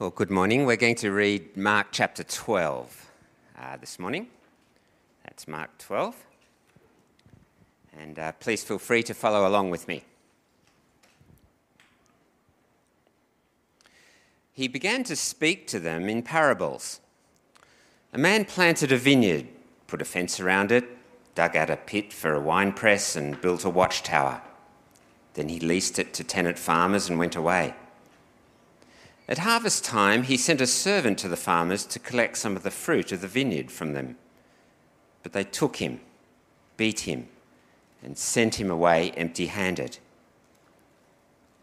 Well, good morning. We're going to read Mark chapter 12 uh, this morning. That's Mark 12. And uh, please feel free to follow along with me. He began to speak to them in parables. A man planted a vineyard, put a fence around it, dug out a pit for a winepress, and built a watchtower. Then he leased it to tenant farmers and went away. At harvest time, he sent a servant to the farmers to collect some of the fruit of the vineyard from them. But they took him, beat him, and sent him away empty handed.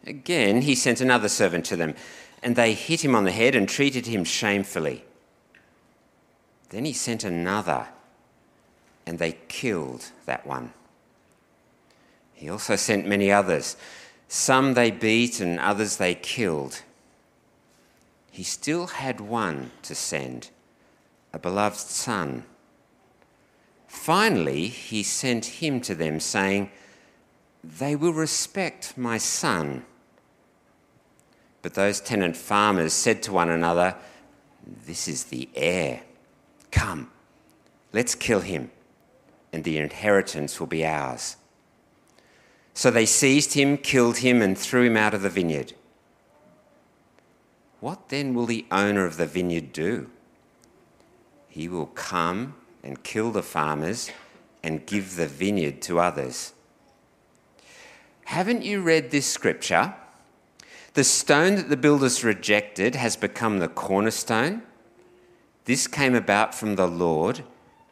Again, he sent another servant to them, and they hit him on the head and treated him shamefully. Then he sent another, and they killed that one. He also sent many others. Some they beat, and others they killed he still had one to send, a beloved son. Finally, he sent him to them, saying, They will respect my son. But those tenant farmers said to one another, This is the heir. Come, let's kill him, and the inheritance will be ours. So they seized him, killed him, and threw him out of the vineyard. What then will the owner of the vineyard do? He will come and kill the farmers and give the vineyard to others. Haven't you read this scripture? The stone that the builders rejected has become the cornerstone. This came about from the Lord,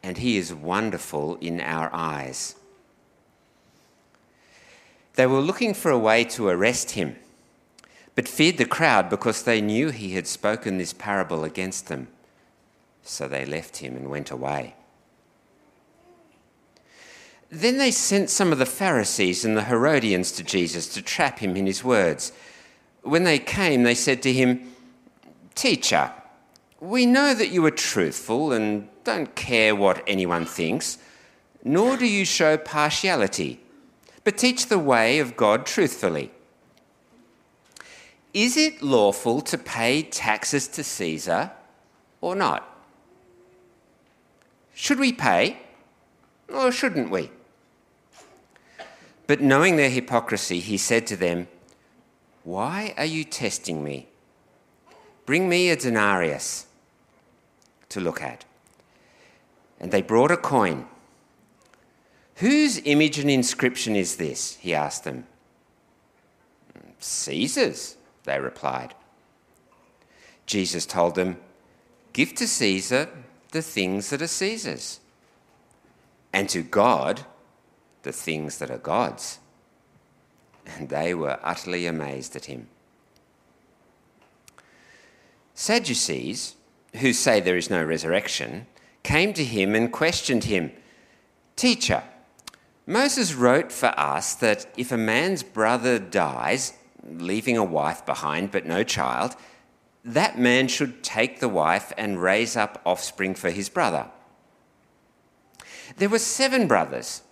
and he is wonderful in our eyes. They were looking for a way to arrest him but feared the crowd because they knew he had spoken this parable against them. So they left him and went away. Then they sent some of the Pharisees and the Herodians to Jesus to trap him in his words. When they came, they said to him, Teacher, we know that you are truthful and don't care what anyone thinks, nor do you show partiality, but teach the way of God truthfully. Is it lawful to pay taxes to Caesar or not? Should we pay or shouldn't we? But knowing their hypocrisy, he said to them, Why are you testing me? Bring me a denarius to look at. And they brought a coin. Whose image and inscription is this? He asked them. Caesar's, they replied. Jesus told them, Give to Caesar the things that are Caesar's, and to God the things that are God's. And they were utterly amazed at him. Sadducees, who say there is no resurrection, came to him and questioned him Teacher, Moses wrote for us that if a man's brother dies, leaving a wife behind but no child, that man should take the wife and raise up offspring for his brother. There were seven brothers.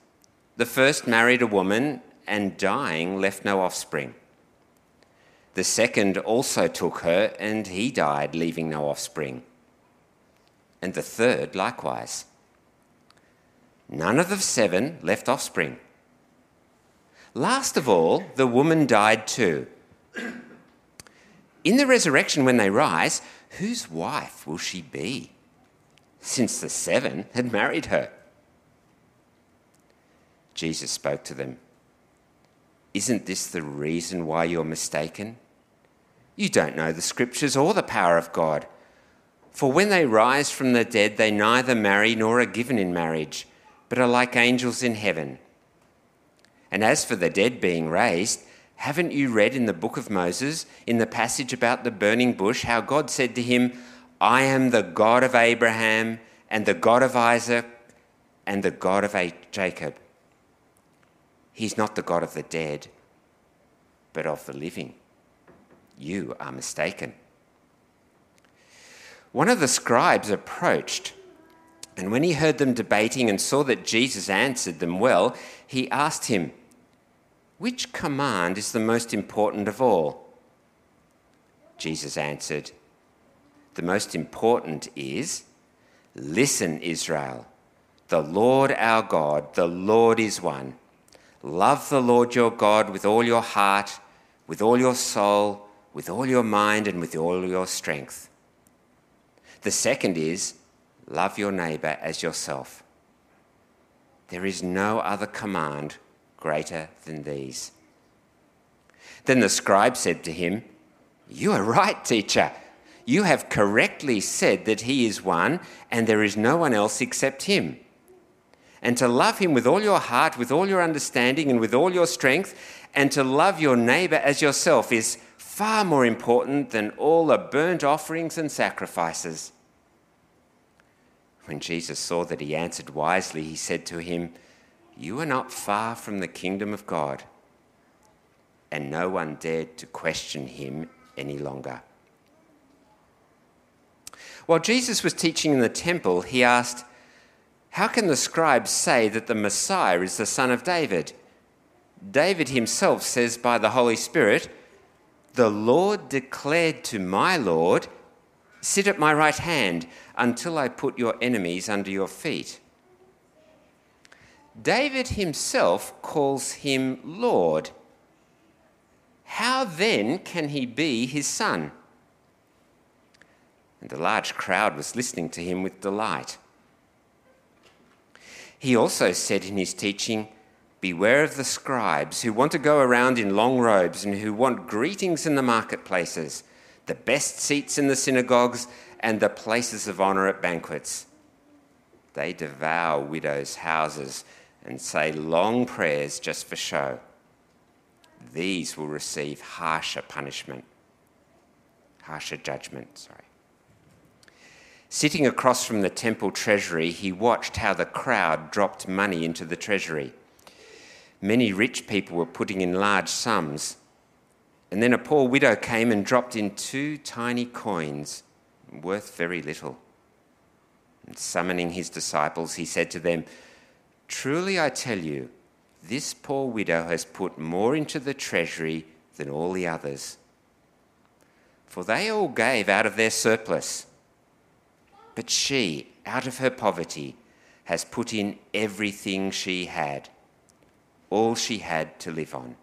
The first married a woman and dying left no offspring. The second also took her and he died, leaving no offspring. And the third likewise. None of the seven left offspring. Last of all, the woman died too. In the resurrection, when they rise, whose wife will she be? Since the seven had married her. Jesus spoke to them. Isn't this the reason why you're mistaken? You don't know the scriptures or the power of God. For when they rise from the dead, they neither marry nor are given in marriage, but are like angels in heaven. And as for the dead being raised, haven't you read in the book of Moses, in the passage about the burning bush, how God said to him, I am the God of Abraham and the God of Isaac and the God of Jacob? He's not the God of the dead, but of the living. You are mistaken. One of the scribes approached and when he heard them debating and saw that Jesus answered them well, he asked him, which command is the most important of all? Jesus answered, the most important is Listen, Israel. The Lord our God, the Lord is one. Love the Lord your God with all your heart, with all your soul, with all your mind, and with all your strength. The second is love your neighbor as yourself. There is no other command greater than these. Then the scribe said to him, You are right, teacher. You have correctly said that he is one, and there is no one else except him. And to love him with all your heart, with all your understanding, and with all your strength, and to love your neighbor as yourself is far more important than all the burnt offerings and sacrifices. When Jesus saw that he answered wisely, he said to him, You are not far from the kingdom of God. And no one dared to question him any longer. While Jesus was teaching in the temple, he asked, How can the scribes say that the Messiah is the son of David? David himself says by the Holy Spirit, The Lord declared to my Lord, Sit at my right hand until I put your enemies under your feet. David himself calls him Lord. How then can he be his son? and a large crowd was listening to him with delight. He also said in his teaching, Beware of the scribes who want to go around in long robes and who want greetings in the marketplaces, the best seats in the synagogues, and the places of honor at banquets. They devour widows' houses and say long prayers just for show. These will receive harsher punishment, harsher judgment, sorry. Sitting across from the temple treasury, he watched how the crowd dropped money into the treasury. Many rich people were putting in large sums. And then a poor widow came and dropped in two tiny coins, worth very little. And summoning his disciples, he said to them, Truly I tell you, this poor widow has put more into the treasury than all the others. For they all gave out of their surplus but she, out of her poverty, has put in everything she had, all she had to live on.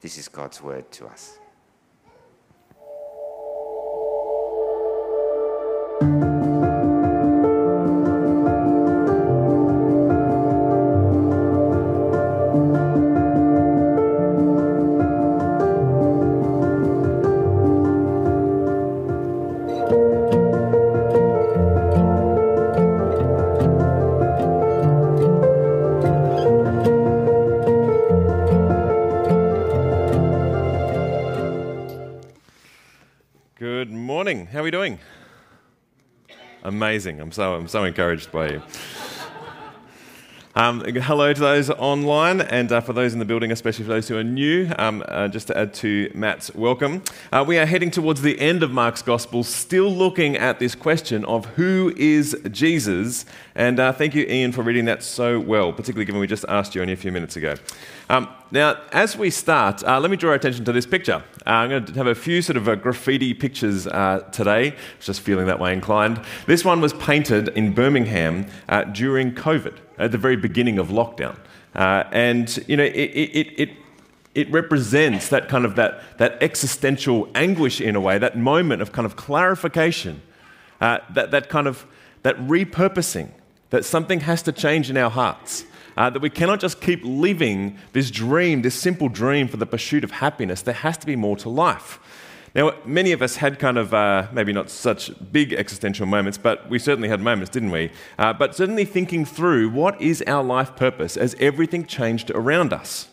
This is God's word to us. We doing? Amazing. I'm so, I'm so encouraged by you. Um, hello to those online, and uh, for those in the building, especially for those who are new, um, uh, just to add to Matt's welcome. Uh, we are heading towards the end of Mark's Gospel, still looking at this question of who is Jesus. And uh, thank you, Ian, for reading that so well, particularly given we just asked you only a few minutes ago. Um, now, as we start, uh, let me draw attention to this picture. Uh, I'm going to have a few sort of uh, graffiti pictures uh, today, just feeling that way inclined. This one was painted in Birmingham uh, during COVID, at the very beginning of lockdown. Uh, and, you know, it, it, it, it represents that kind of that, that existential anguish in a way, that moment of kind of clarification, that, that kind of that repurposing, that something has to change in our hearts uh, that we cannot just keep living this dream, this simple dream for the pursuit of happiness. There has to be more to life. Now, many of us had kind of uh, maybe not such big existential moments, but we certainly had moments, didn't we? Uh, but certainly thinking through what is our life purpose as everything changed around us.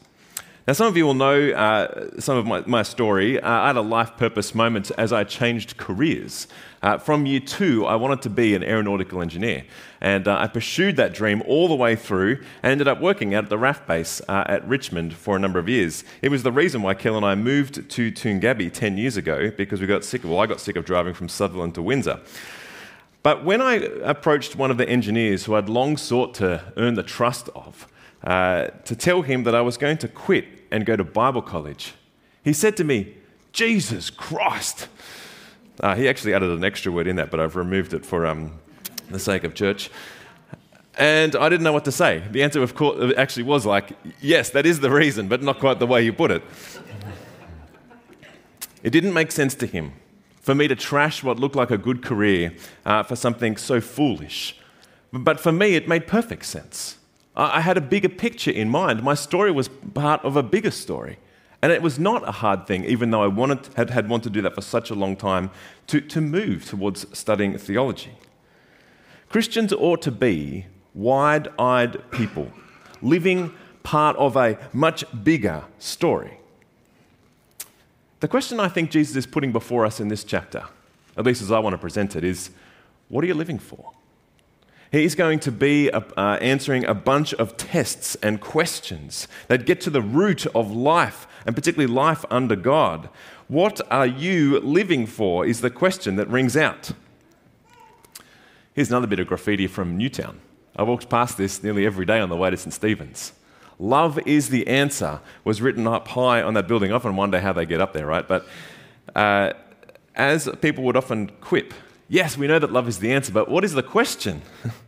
Now, some of you will know uh, some of my, my story. Uh, I had a life purpose moment as I changed careers. Uh, from year two, I wanted to be an aeronautical engineer. And uh, I pursued that dream all the way through and ended up working at the RAF base uh, at Richmond for a number of years. It was the reason why Kel and I moved to Toongabbie 10 years ago because we got sick of, well, I got sick of driving from Sutherland to Windsor. But when I approached one of the engineers who I'd long sought to earn the trust of, uh, to tell him that I was going to quit and go to Bible college. He said to me, Jesus Christ, Uh, he actually added an extra word in that, but I've removed it for um, the sake of church. And I didn't know what to say. The answer, of course, actually was like, yes, that is the reason, but not quite the way you put it. it didn't make sense to him for me to trash what looked like a good career uh, for something so foolish. But for me, it made perfect sense. I had a bigger picture in mind. My story was part of a bigger story. And it was not a hard thing, even though I wanted, had, had wanted to do that for such a long time, to, to move towards studying theology. Christians ought to be wide eyed people, living part of a much bigger story. The question I think Jesus is putting before us in this chapter, at least as I want to present it, is what are you living for? He's going to be uh, answering a bunch of tests and questions that get to the root of life, and particularly life under God. What are you living for? Is the question that rings out. Here's another bit of graffiti from Newtown. I walked past this nearly every day on the way to St. Stephen's. Love is the answer was written up high on that building. I often wonder how they get up there, right? But uh, as people would often quip, yes, we know that love is the answer, but what is the question?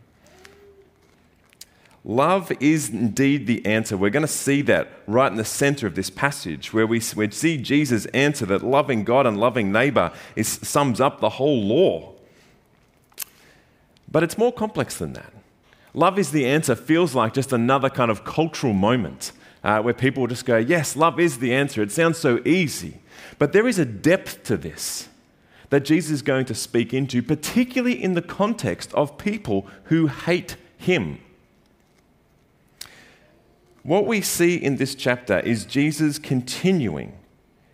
Love is indeed the answer. We're going to see that right in the center of this passage, where we, we see Jesus answer that loving God and loving neighbor is, sums up the whole law. But it's more complex than that. Love is the answer feels like just another kind of cultural moment uh, where people just go, Yes, love is the answer. It sounds so easy. But there is a depth to this that Jesus is going to speak into, particularly in the context of people who hate him. What we see in this chapter is Jesus continuing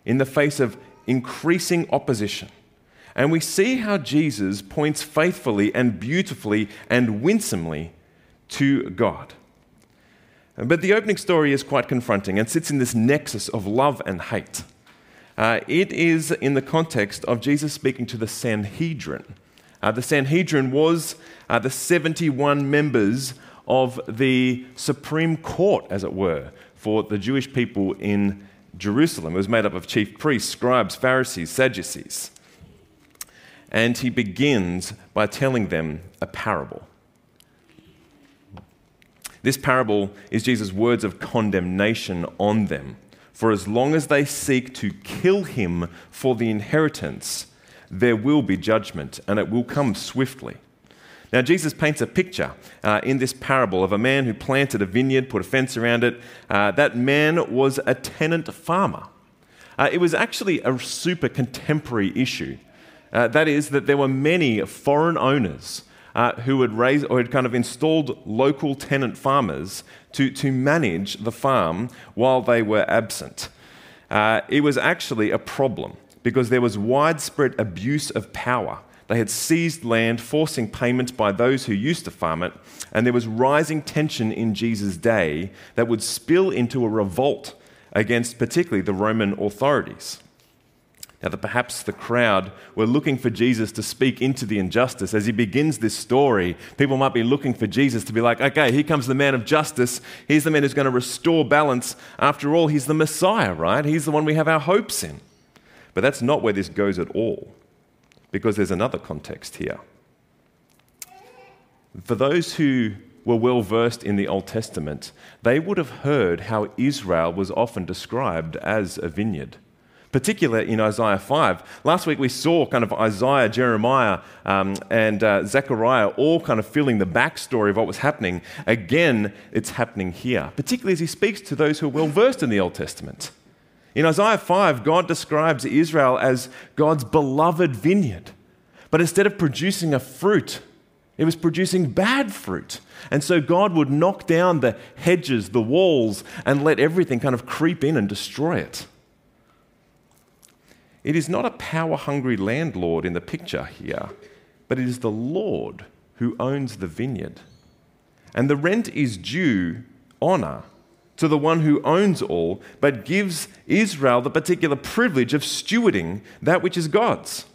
in the face of increasing opposition. And we see how Jesus points faithfully and beautifully and winsomely to God. But the opening story is quite confronting and sits in this nexus of love and hate. Uh, it is in the context of Jesus speaking to the Sanhedrin. Uh, the Sanhedrin was uh, the 71 members of the Supreme Court, as it were, for the Jewish people in Jerusalem. It was made up of chief priests, scribes, Pharisees, Sadducees. And he begins by telling them a parable. This parable is Jesus' words of condemnation on them. For as long as they seek to kill him for the inheritance, there will be judgment, and it will come swiftly. Now, Jesus paints a picture uh, in this parable of a man who planted a vineyard, put a fence around it. Uh, that man was a tenant farmer. Uh, it was actually a super contemporary issue. Uh, that is, that there were many foreign owners uh, who had raised or had kind of installed local tenant farmers to, to manage the farm while they were absent. Uh, it was actually a problem because there was widespread abuse of power. They had seized land, forcing payment by those who used to farm it, and there was rising tension in Jesus' day that would spill into a revolt against particularly the Roman authorities. Now, that perhaps the crowd were looking for Jesus to speak into the injustice. As he begins this story, people might be looking for Jesus to be like, okay, here comes the man of justice. He's the man who's going to restore balance. After all, he's the Messiah, right? He's the one we have our hopes in. But that's not where this goes at all, because there's another context here. For those who were well versed in the Old Testament, they would have heard how Israel was often described as a vineyard particularly in Isaiah 5. Last week we saw kind of Isaiah, Jeremiah, um, and uh, Zechariah all kind of filling the backstory of what was happening. Again, it's happening here, particularly as he speaks to those who are well versed in the Old Testament. In Isaiah 5, God describes Israel as God's beloved vineyard. But instead of producing a fruit, it was producing bad fruit. And so God would knock down the hedges, the walls, and let everything kind of creep in and destroy it. It is not a power hungry landlord in the picture here, but it is the Lord who owns the vineyard. And the rent is due honor to the one who owns all, but gives Israel the particular privilege of stewarding that which is God's.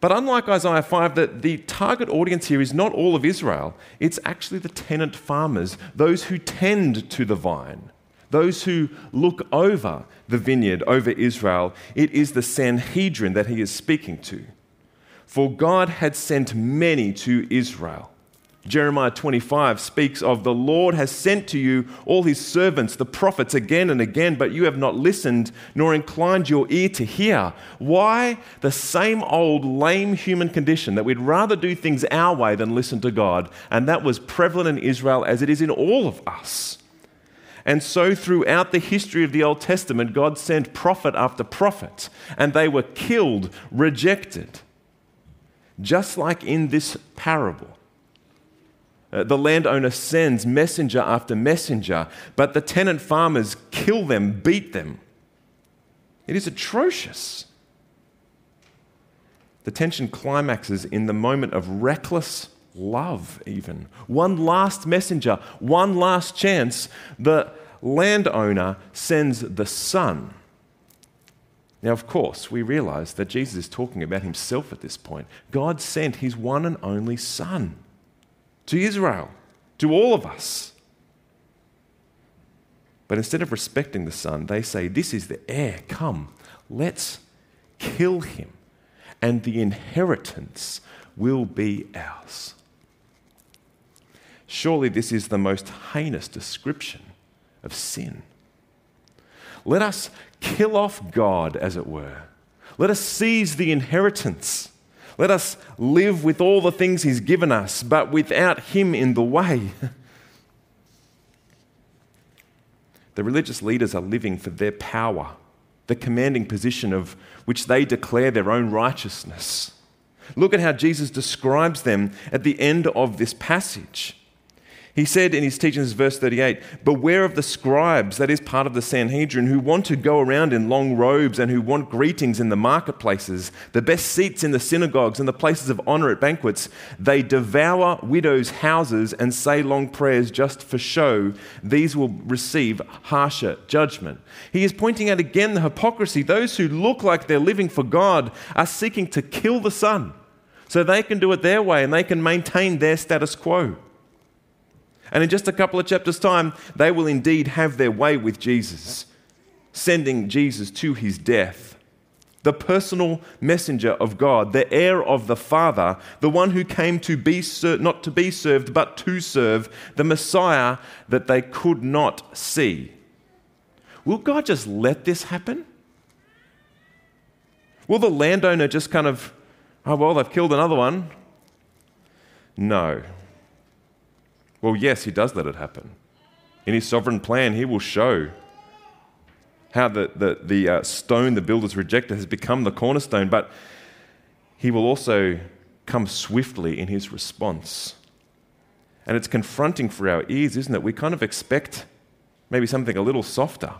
But unlike Isaiah 5, the, the target audience here is not all of Israel, it's actually the tenant farmers, those who tend to the vine, those who look over the vineyard, over Israel, it is the Sanhedrin that he is speaking to. For God had sent many to Israel. Jeremiah 25 speaks of the Lord has sent to you all his servants, the prophets, again and again, but you have not listened nor inclined your ear to hear. Why? The same old lame human condition that we'd rather do things our way than listen to God. And that was prevalent in Israel as it is in all of us. And so, throughout the history of the Old Testament, God sent prophet after prophet, and they were killed, rejected. Just like in this parable. Uh, the landowner sends messenger after messenger, but the tenant farmers kill them, beat them. It is atrocious. The tension climaxes in the moment of reckless love, even. One last messenger, one last chance. The landowner sends the son. Now, of course, we realize that Jesus is talking about himself at this point. God sent his one and only son to Israel, to all of us. But instead of respecting the son, they say, This is the heir. Come, let's kill him, and the inheritance will be ours. Surely this is the most heinous description of sin. Let us kill off God, as it were. Let us seize the inheritance. Let us live with all the things He's given us, but without Him in the way. the religious leaders are living for their power, the commanding position of which they declare their own righteousness. Look at how Jesus describes them at the end of this passage. He said in his teachings, verse 38, Beware of the scribes, that is part of the Sanhedrin, who want to go around in long robes and who want greetings in the marketplaces, the best seats in the synagogues, and the places of honor at banquets. They devour widows' houses and say long prayers just for show. These will receive harsher judgment. He is pointing out again the hypocrisy. Those who look like they're living for God are seeking to kill the Son so they can do it their way and they can maintain their status quo. And in just a couple of chapters' time, they will indeed have their way with Jesus, sending Jesus to his death. The personal messenger of God, the heir of the Father, the one who came to be ser- not to be served, but to serve, the Messiah that they could not see. Will God just let this happen? Will the landowner just kind of, oh, well, they've killed another one? No. Well, yes, he does let it happen. In his sovereign plan, he will show how the, the, the uh, stone the builders rejected has become the cornerstone, but he will also come swiftly in his response. And it's confronting for our ears, isn't it? We kind of expect maybe something a little softer.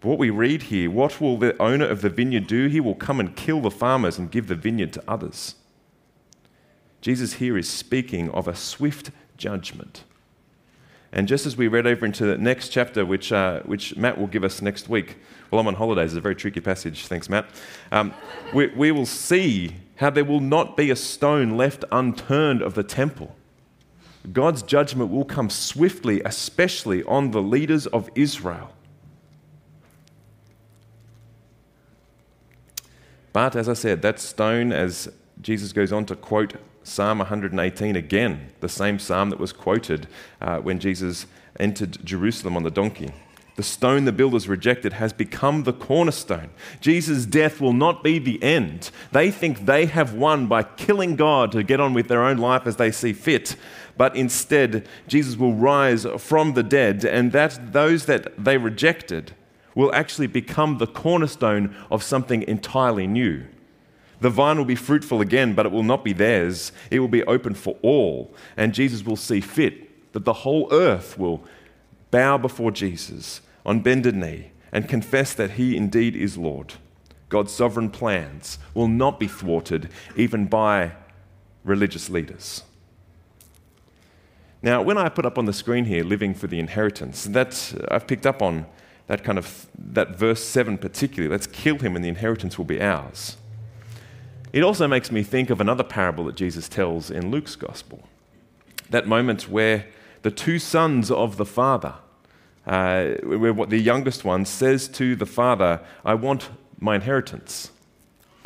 But what we read here, what will the owner of the vineyard do? He will come and kill the farmers and give the vineyard to others. Jesus here is speaking of a swift judgment. And just as we read over into the next chapter, which, uh, which Matt will give us next week, well, I'm on holidays, it's a very tricky passage, thanks, Matt. Um, we, we will see how there will not be a stone left unturned of the temple. God's judgment will come swiftly, especially on the leaders of Israel. But as I said, that stone, as Jesus goes on to quote Psalm 118 again, the same psalm that was quoted uh, when Jesus entered Jerusalem on the donkey. The stone the builders rejected has become the cornerstone. Jesus' death will not be the end. They think they have won by killing God to get on with their own life as they see fit. But instead, Jesus will rise from the dead, and that those that they rejected will actually become the cornerstone of something entirely new. The vine will be fruitful again, but it will not be theirs. It will be open for all. And Jesus will see fit that the whole earth will bow before Jesus on bended knee and confess that he indeed is Lord. God's sovereign plans will not be thwarted even by religious leaders. Now, when I put up on the screen here, living for the inheritance, that uh, I've picked up on that kind of that verse 7 particularly. Let's kill him and the inheritance will be ours. It also makes me think of another parable that Jesus tells in Luke's gospel. That moment where the two sons of the father, uh, where the youngest one says to the father, I want my inheritance.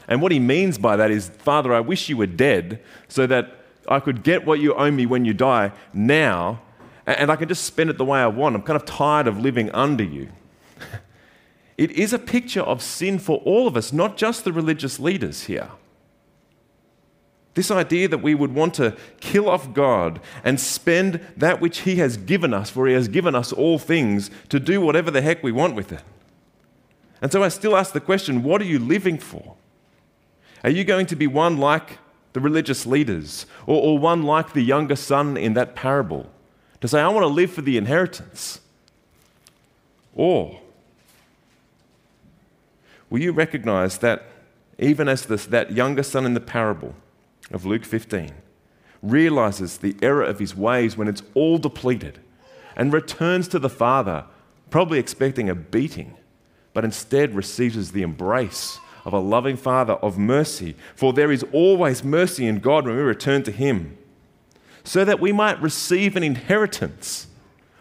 And what he means by that is, Father, I wish you were dead so that I could get what you owe me when you die now, and I can just spend it the way I want. I'm kind of tired of living under you. it is a picture of sin for all of us, not just the religious leaders here. This idea that we would want to kill off God and spend that which He has given us, for He has given us all things, to do whatever the heck we want with it. And so I still ask the question what are you living for? Are you going to be one like the religious leaders or, or one like the younger son in that parable to say, I want to live for the inheritance? Or will you recognize that even as this, that younger son in the parable, of Luke 15 realizes the error of his ways when it's all depleted and returns to the Father, probably expecting a beating, but instead receives the embrace of a loving Father of mercy. For there is always mercy in God when we return to Him, so that we might receive an inheritance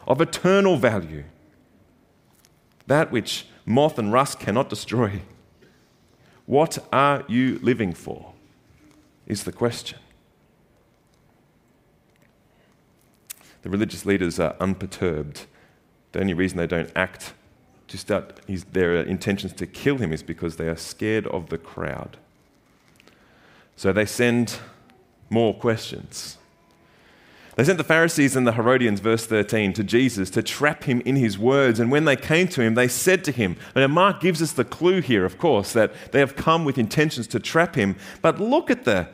of eternal value, that which moth and rust cannot destroy. What are you living for? Is the question. The religious leaders are unperturbed. The only reason they don't act to start his, their intentions to kill him is because they are scared of the crowd. So they send more questions. They sent the Pharisees and the Herodians, verse 13, to Jesus to trap him in his words. And when they came to him, they said to him, and Mark gives us the clue here, of course, that they have come with intentions to trap him. But look at the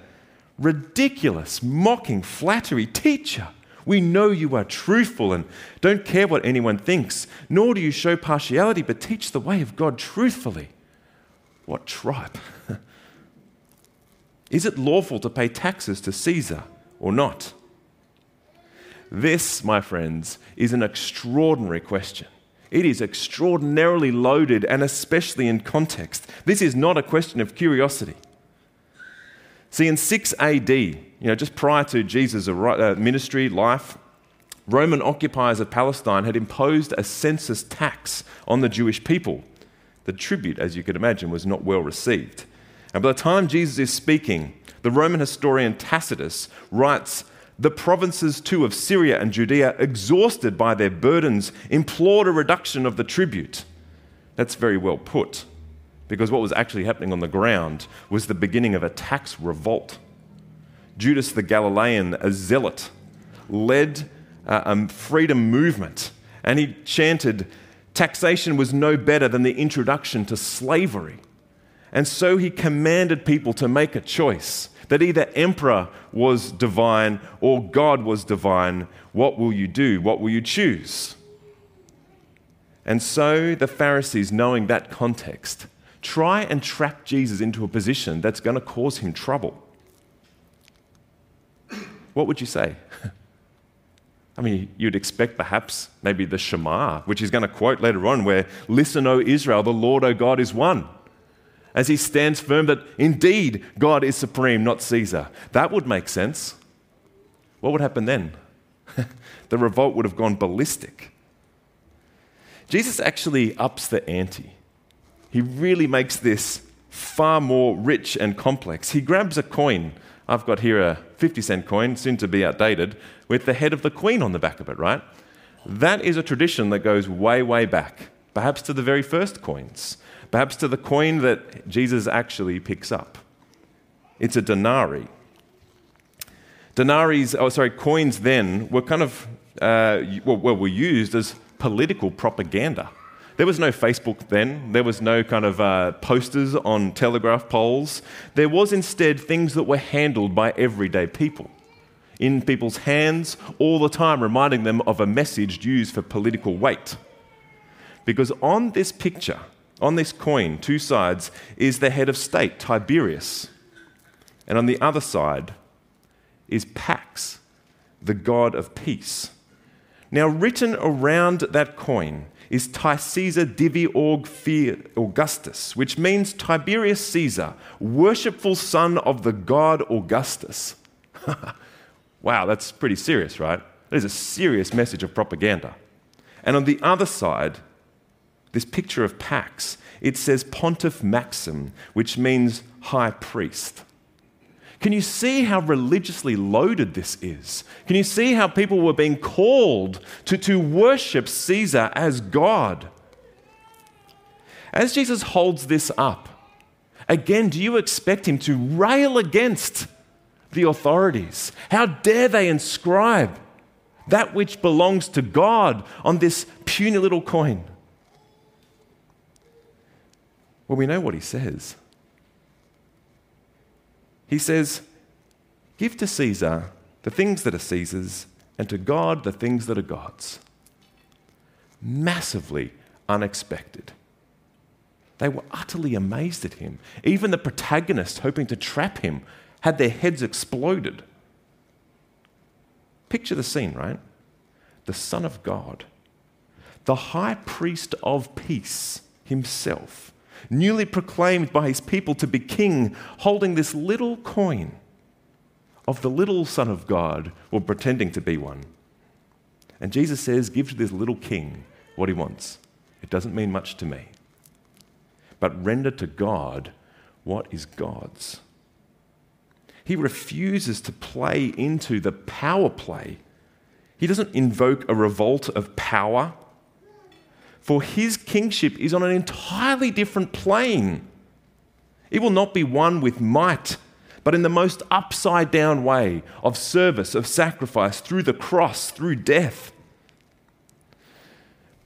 ridiculous, mocking flattery. Teacher, we know you are truthful and don't care what anyone thinks, nor do you show partiality, but teach the way of God truthfully. What tripe? Is it lawful to pay taxes to Caesar or not? This, my friends, is an extraordinary question. It is extraordinarily loaded and especially in context. This is not a question of curiosity. See, in 6 AD, you know, just prior to Jesus' uh, ministry, life, Roman occupiers of Palestine had imposed a census tax on the Jewish people. The tribute, as you could imagine, was not well received. And by the time Jesus is speaking, the Roman historian Tacitus writes the provinces too of Syria and Judea, exhausted by their burdens, implored a reduction of the tribute. That's very well put, because what was actually happening on the ground was the beginning of a tax revolt. Judas the Galilean, a zealot, led uh, a freedom movement, and he chanted, Taxation was no better than the introduction to slavery. And so he commanded people to make a choice that either emperor was divine or God was divine. What will you do? What will you choose? And so the Pharisees, knowing that context, try and trap Jesus into a position that's going to cause him trouble. What would you say? I mean, you'd expect perhaps maybe the Shema, which he's going to quote later on, where, Listen, O Israel, the Lord, O God, is one as he stands firm that indeed God is supreme, not Caesar. That would make sense. What would happen then? the revolt would have gone ballistic. Jesus actually ups the ante. He really makes this far more rich and complex. He grabs a coin. I've got here a 50 cent coin, soon to be outdated, with the head of the queen on the back of it, right? That is a tradition that goes way, way back, perhaps to the very first coins perhaps to the coin that Jesus actually picks up. It's a denarii. Denaries, oh, sorry, coins then were kind of, uh, well, were used as political propaganda. There was no Facebook then. There was no kind of uh, posters on telegraph poles. There was instead things that were handled by everyday people in people's hands all the time, reminding them of a message used for political weight. Because on this picture, on this coin, two sides, is the head of state, Tiberius. And on the other side is Pax, the god of peace. Now, written around that coin is Tai Caesar Divi Aug Augustus, which means Tiberius Caesar, worshipful son of the god Augustus. wow, that's pretty serious, right? That is a serious message of propaganda. And on the other side, this picture of Pax, it says Pontiff Maxim, which means high priest. Can you see how religiously loaded this is? Can you see how people were being called to, to worship Caesar as God? As Jesus holds this up, again, do you expect him to rail against the authorities? How dare they inscribe that which belongs to God on this puny little coin? Well, we know what he says. He says, Give to Caesar the things that are Caesar's, and to God the things that are God's. Massively unexpected. They were utterly amazed at him. Even the protagonists, hoping to trap him, had their heads exploded. Picture the scene, right? The Son of God, the high priest of peace himself, newly proclaimed by his people to be king, holding this little coin of the little Son of God, or pretending to be one. And Jesus says, Give to this little king what he wants. It doesn't mean much to me. But render to God what is God's. He refuses to play into the power play. He doesn't invoke a revolt of power for his kingship is on an entirely different plane. It will not be one with might, but in the most upside down way of service, of sacrifice, through the cross, through death.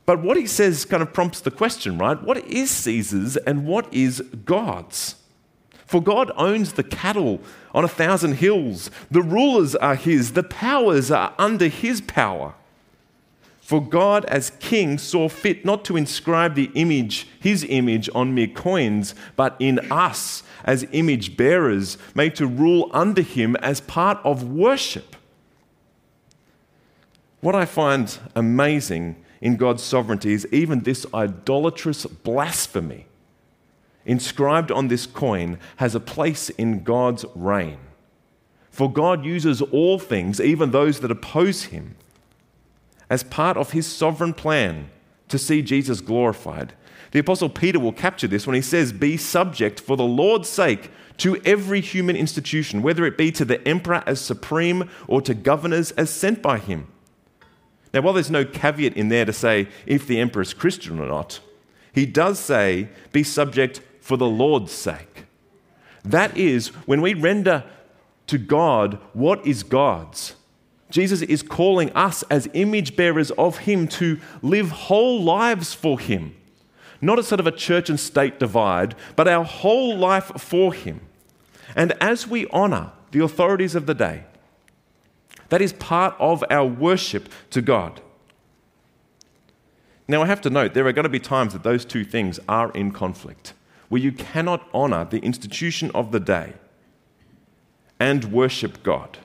But what he says kind of prompts the question, right? What is Caesar's and what is God's? For God owns the cattle on a thousand hills. The rulers are his. The powers are under his power. For God, as king, saw fit not to inscribe the image, his image, on mere coins, but in us, as image bearers, made to rule under him as part of worship. What I find amazing in God's sovereignty is even this idolatrous blasphemy inscribed on this coin has a place in God's reign. For God uses all things, even those that oppose him as part of his sovereign plan to see Jesus glorified. The Apostle Peter will capture this when he says, Be subject for the Lord's sake to every human institution, whether it be to the emperor as supreme or to governors as sent by him. Now, while there's no caveat in there to say if the emperor is Christian or not, he does say, Be subject for the Lord's sake. That is, when we render to God what is God's, Jesus is calling us as image bearers of Him to live whole lives for Him. Not a sort of a church and state divide, but our whole life for Him. And as we honor the authorities of the day, that is part of our worship to God. Now, I have to note there are going to be times that those two things are in conflict, where you cannot honor the institution of the day and worship God.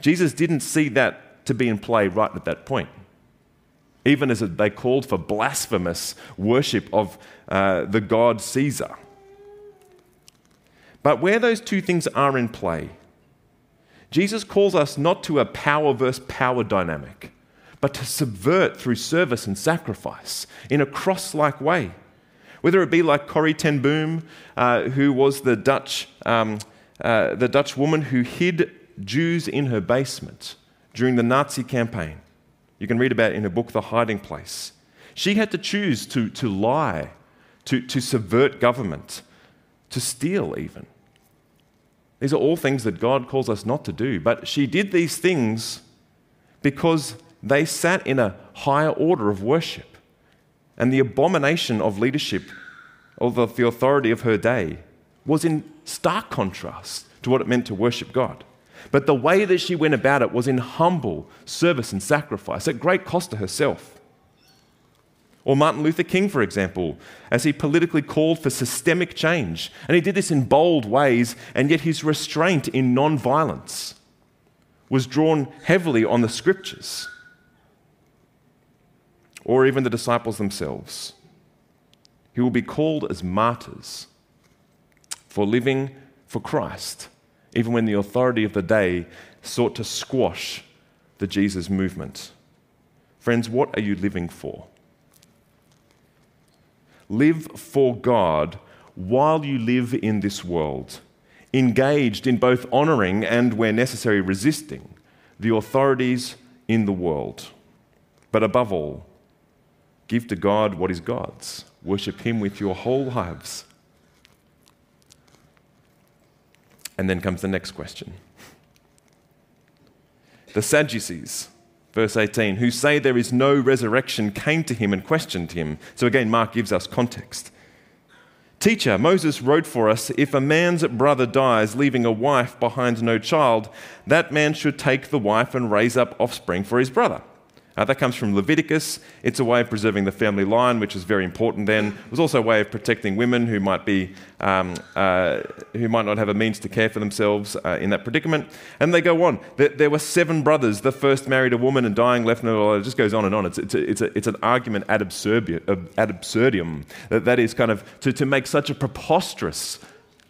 Jesus didn't see that to be in play right at that point. Even as they called for blasphemous worship of uh, the god Caesar. But where those two things are in play, Jesus calls us not to a power versus power dynamic, but to subvert through service and sacrifice in a cross like way. Whether it be like Corrie ten Boom, uh, who was the Dutch, um, uh, the Dutch woman who hid Jews in her basement during the Nazi campaign. You can read about it in her book, The Hiding Place. She had to choose to, to lie, to, to subvert government, to steal, even. These are all things that God calls us not to do. But she did these things because they sat in a higher order of worship. And the abomination of leadership, of the authority of her day, was in stark contrast to what it meant to worship God. But the way that she went about it was in humble service and sacrifice at great cost to herself. Or Martin Luther King, for example, as he politically called for systemic change. And he did this in bold ways, and yet his restraint in non-violence was drawn heavily on the scriptures. Or even the disciples themselves, who will be called as martyrs for living for Christ even when the authority of the day sought to squash the Jesus movement. Friends, what are you living for? Live for God while you live in this world, engaged in both honouring and, where necessary, resisting the authorities in the world. But above all, give to God what is God's. Worship Him with your whole lives. And then comes the next question. The Sadducees, verse 18, who say there is no resurrection, came to him and questioned him. So again, Mark gives us context. Teacher, Moses wrote for us if a man's brother dies, leaving a wife behind no child, that man should take the wife and raise up offspring for his brother. Uh, that comes from Leviticus. It's a way of preserving the family line, which is very important then. It was also a way of protecting women who might, be, um, uh, who might not have a means to care for themselves uh, in that predicament. And they go on. There, there, were seven brothers. The first married a woman and dying left no. It just goes on and on. It's, it's, a, it's, a, it's an argument ad. Ad absurdum. That, that is kind of to, to make such a preposterous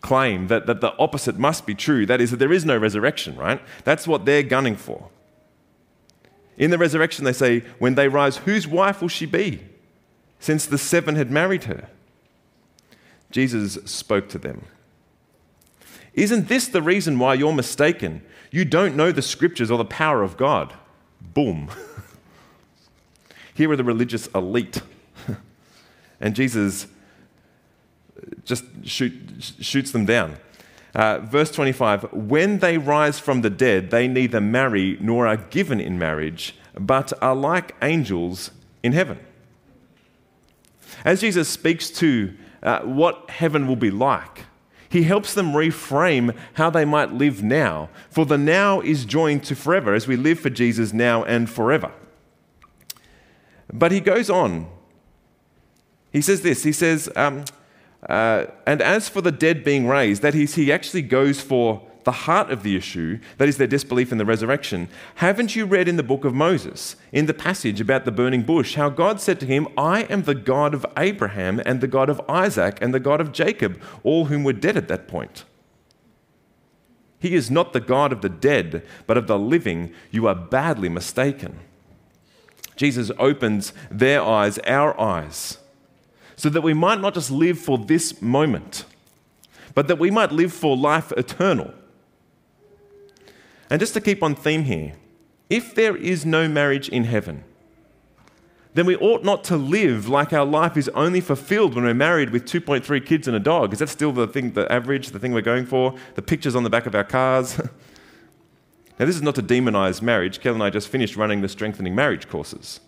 claim that, that the opposite must be true. That is, that there is no resurrection, right? That's what they're gunning for. In the resurrection, they say, when they rise, whose wife will she be? Since the seven had married her. Jesus spoke to them. Isn't this the reason why you're mistaken? You don't know the scriptures or the power of God. Boom. Here are the religious elite. and Jesus just shoot, shoots them down. Uh, verse 25 When they rise from the dead, they neither marry nor are given in marriage, but are like angels in heaven. As Jesus speaks to uh, what heaven will be like, he helps them reframe how they might live now. For the now is joined to forever as we live for Jesus now and forever. But he goes on. He says this He says, um, uh, and as for the dead being raised, that is, he actually goes for the heart of the issue, that is their disbelief in the resurrection. Haven't you read in the book of Moses, in the passage about the burning bush, how God said to him, I am the God of Abraham and the God of Isaac and the God of Jacob, all whom were dead at that point? He is not the God of the dead, but of the living. You are badly mistaken. Jesus opens their eyes, our eyes so that we might not just live for this moment, but that we might live for life eternal. And just to keep on theme here, if there is no marriage in heaven, then we ought not to live like our life is only fulfilled when we're married with 2.3 kids and a dog. Is that still the thing, the average, the thing we're going for? The pictures on the back of our cars? now, this is not to demonize marriage. Kel and I just finished running the strengthening marriage courses.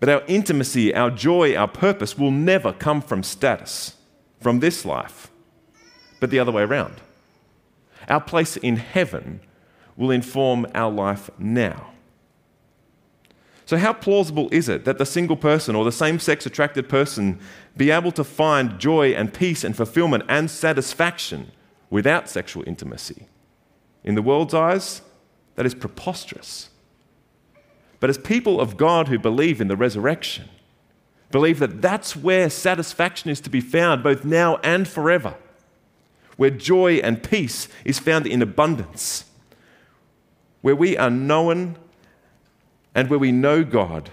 But our intimacy, our joy, our purpose will never come from status, from this life, but the other way around. Our place in heaven will inform our life now. So, how plausible is it that the single person or the same sex attracted person be able to find joy and peace and fulfillment and satisfaction without sexual intimacy? In the world's eyes, that is preposterous. But as people of God who believe in the resurrection, believe that that's where satisfaction is to be found both now and forever, where joy and peace is found in abundance, where we are known and where we know God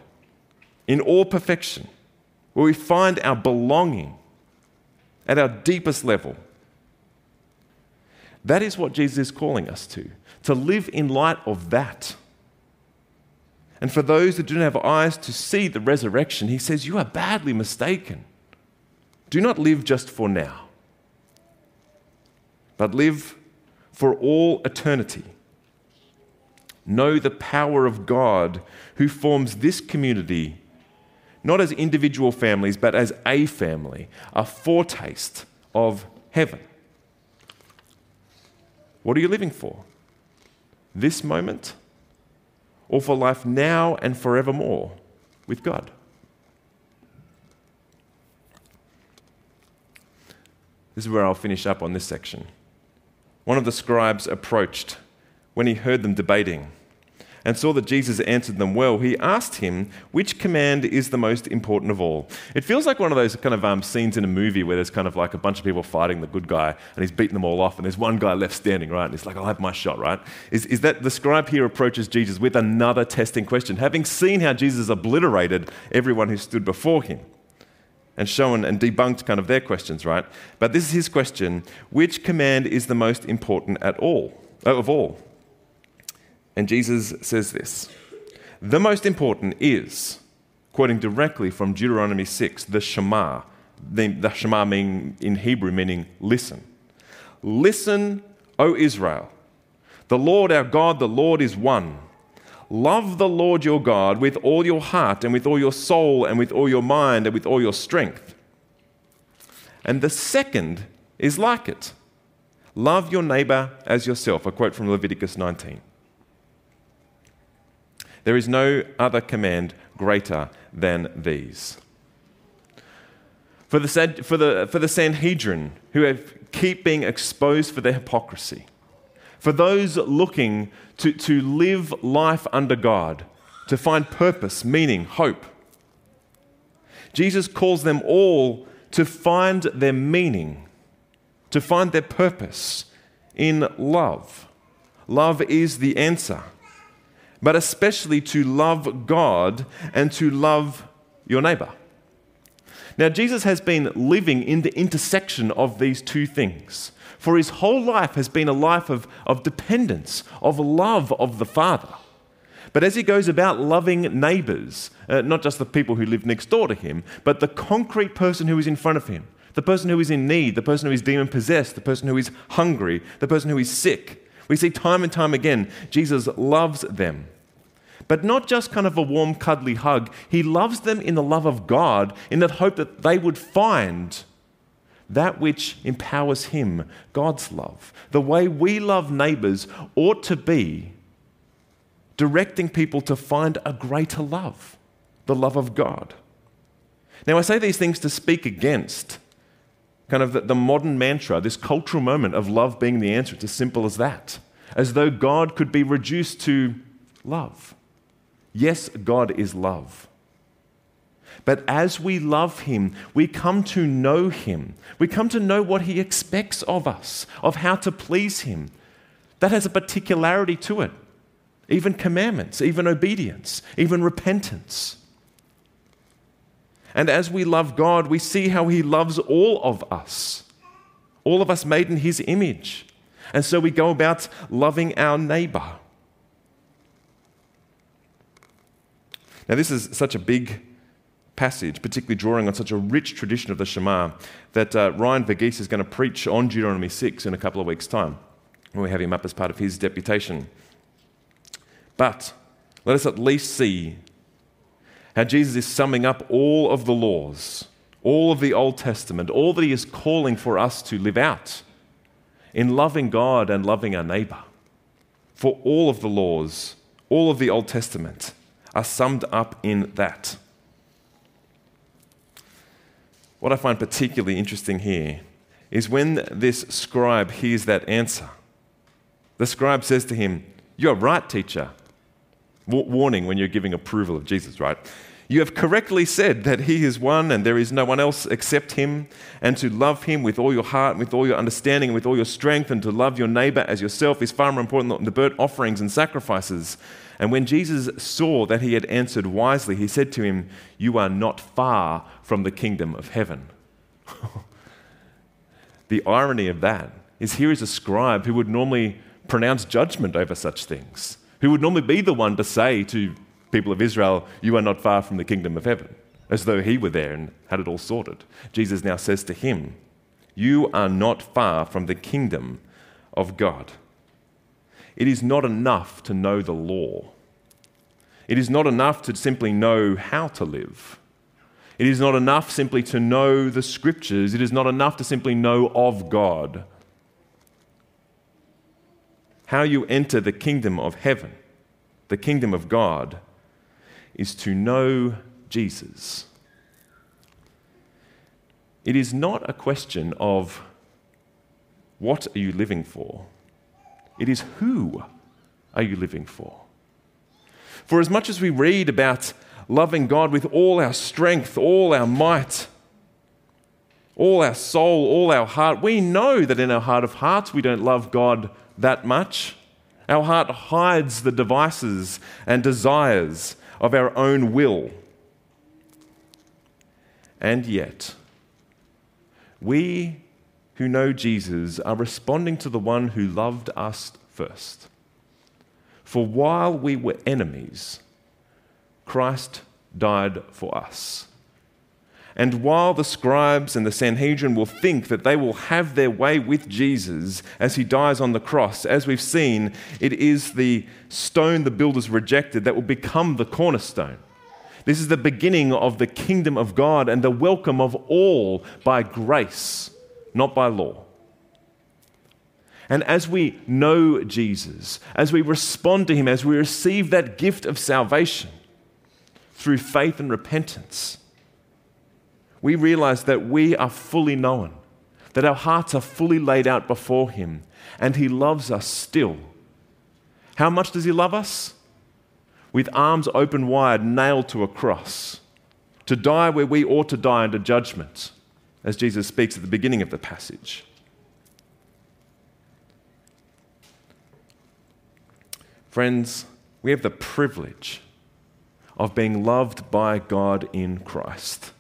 in all perfection, where we find our belonging at our deepest level. That is what Jesus is calling us to, to live in light of that. And for those that do not have eyes to see the resurrection, he says, You are badly mistaken. Do not live just for now, but live for all eternity. Know the power of God who forms this community, not as individual families, but as a family, a foretaste of heaven. What are you living for? This moment? Or for life now and forevermore with God. This is where I'll finish up on this section. One of the scribes approached when he heard them debating. And saw that Jesus answered them well, he asked him, Which command is the most important of all? It feels like one of those kind of um, scenes in a movie where there's kind of like a bunch of people fighting the good guy and he's beating them all off, and there's one guy left standing, right? And he's like, I'll have my shot, right? Is, is that the scribe here approaches Jesus with another testing question, having seen how Jesus obliterated everyone who stood before him? and shown and debunked kind of their questions, right? But this is his question which command is the most important at all, of all? And Jesus says this The most important is, quoting directly from Deuteronomy 6, the Shema. The, the Shema meaning in Hebrew meaning listen. Listen, O Israel. The Lord our God, the Lord is one. Love the Lord your God with all your heart and with all your soul and with all your mind and with all your strength. And the second is like it love your neighbor as yourself. A quote from Leviticus 19. There is no other command greater than these. For the, for the, for the Sanhedrin, who have, keep being exposed for their hypocrisy, for those looking to, to live life under God, to find purpose, meaning, hope, Jesus calls them all to find their meaning, to find their purpose in love. Love is the answer but especially to love God and to love your neighbor. Now, Jesus has been living in the intersection of these two things. For his whole life has been a life of, of dependence, of love of the Father. But as he goes about loving neighbors, uh, not just the people who live next door to him, but the concrete person who is in front of him, the person who is in need, the person who is demon possessed, the person who is hungry, the person who is sick, we see time and time again Jesus loves them. But not just kind of a warm, cuddly hug. He loves them in the love of God, in that hope that they would find that which empowers Him, God's love. The way we love neighbors ought to be directing people to find a greater love, the love of God. Now, I say these things to speak against kind of the, the modern mantra, this cultural moment of love being the answer. It's as simple as that, as though God could be reduced to love. Yes, God is love. But as we love Him, we come to know Him. We come to know what He expects of us, of how to please Him. That has a particularity to it. Even commandments, even obedience, even repentance. And as we love God, we see how He loves all of us, all of us made in His image. And so we go about loving our neighbor. Now, this is such a big passage, particularly drawing on such a rich tradition of the Shema, that uh, Ryan Verghese is going to preach on Deuteronomy 6 in a couple of weeks' time. And we have him up as part of his deputation. But let us at least see how Jesus is summing up all of the laws, all of the Old Testament, all that he is calling for us to live out in loving God and loving our neighbor. For all of the laws, all of the Old Testament, are summed up in that. What I find particularly interesting here is when this scribe hears that answer, the scribe says to him, You're right, teacher. warning when you're giving approval of Jesus, right? You have correctly said that he is one and there is no one else except him, and to love him with all your heart, with all your understanding, and with all your strength, and to love your neighbor as yourself is far more important than the burnt offerings and sacrifices. And when Jesus saw that he had answered wisely, he said to him, You are not far from the kingdom of heaven. the irony of that is here is a scribe who would normally pronounce judgment over such things, who would normally be the one to say to people of Israel, You are not far from the kingdom of heaven, as though he were there and had it all sorted. Jesus now says to him, You are not far from the kingdom of God. It is not enough to know the law. It is not enough to simply know how to live. It is not enough simply to know the scriptures. It is not enough to simply know of God. How you enter the kingdom of heaven, the kingdom of God, is to know Jesus. It is not a question of what are you living for? It is who are you living for? For as much as we read about loving God with all our strength, all our might, all our soul, all our heart, we know that in our heart of hearts we don't love God that much. Our heart hides the devices and desires of our own will. And yet, we who know Jesus are responding to the one who loved us first. For while we were enemies, Christ died for us. And while the scribes and the Sanhedrin will think that they will have their way with Jesus as he dies on the cross, as we've seen, it is the stone the builders rejected that will become the cornerstone. This is the beginning of the kingdom of God and the welcome of all by grace, not by law. And as we know Jesus, as we respond to him, as we receive that gift of salvation through faith and repentance, we realize that we are fully known, that our hearts are fully laid out before him, and he loves us still. How much does he love us? With arms open wide, nailed to a cross, to die where we ought to die under judgment, as Jesus speaks at the beginning of the passage. Friends, we have the privilege of being loved by God in Christ.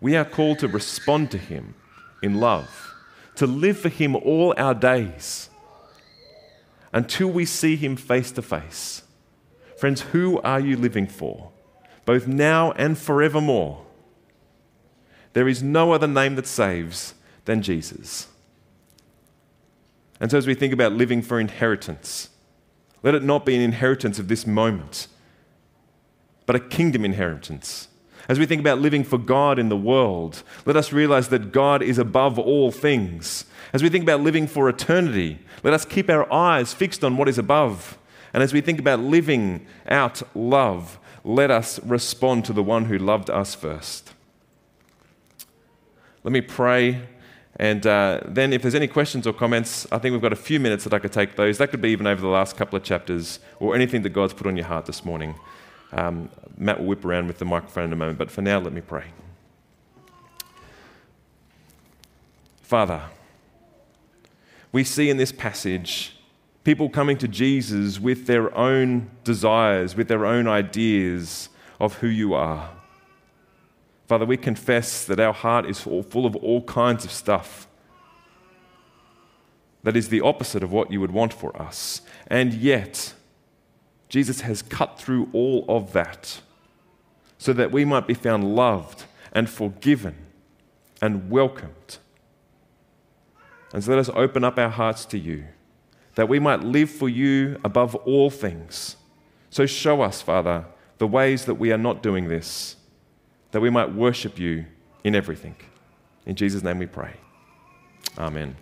We are called to respond to Him in love, to live for Him all our days until we see Him face to face. Friends, who are you living for, both now and forevermore? There is no other name that saves than Jesus. And so, as we think about living for inheritance, let it not be an inheritance of this moment, but a kingdom inheritance. As we think about living for God in the world, let us realize that God is above all things. As we think about living for eternity, let us keep our eyes fixed on what is above. And as we think about living out love, let us respond to the one who loved us first. Let me pray and uh, then, if there's any questions or comments, I think we've got a few minutes that I could take those. That could be even over the last couple of chapters or anything that God's put on your heart this morning. Um, Matt will whip around with the microphone in a moment, but for now, let me pray. Father, we see in this passage people coming to Jesus with their own desires, with their own ideas of who you are. Father, we confess that our heart is full of all kinds of stuff that is the opposite of what you would want for us. And yet, Jesus has cut through all of that so that we might be found loved and forgiven and welcomed. And so let us open up our hearts to you, that we might live for you above all things. So show us, Father, the ways that we are not doing this that we might worship you in everything. In Jesus' name we pray. Amen.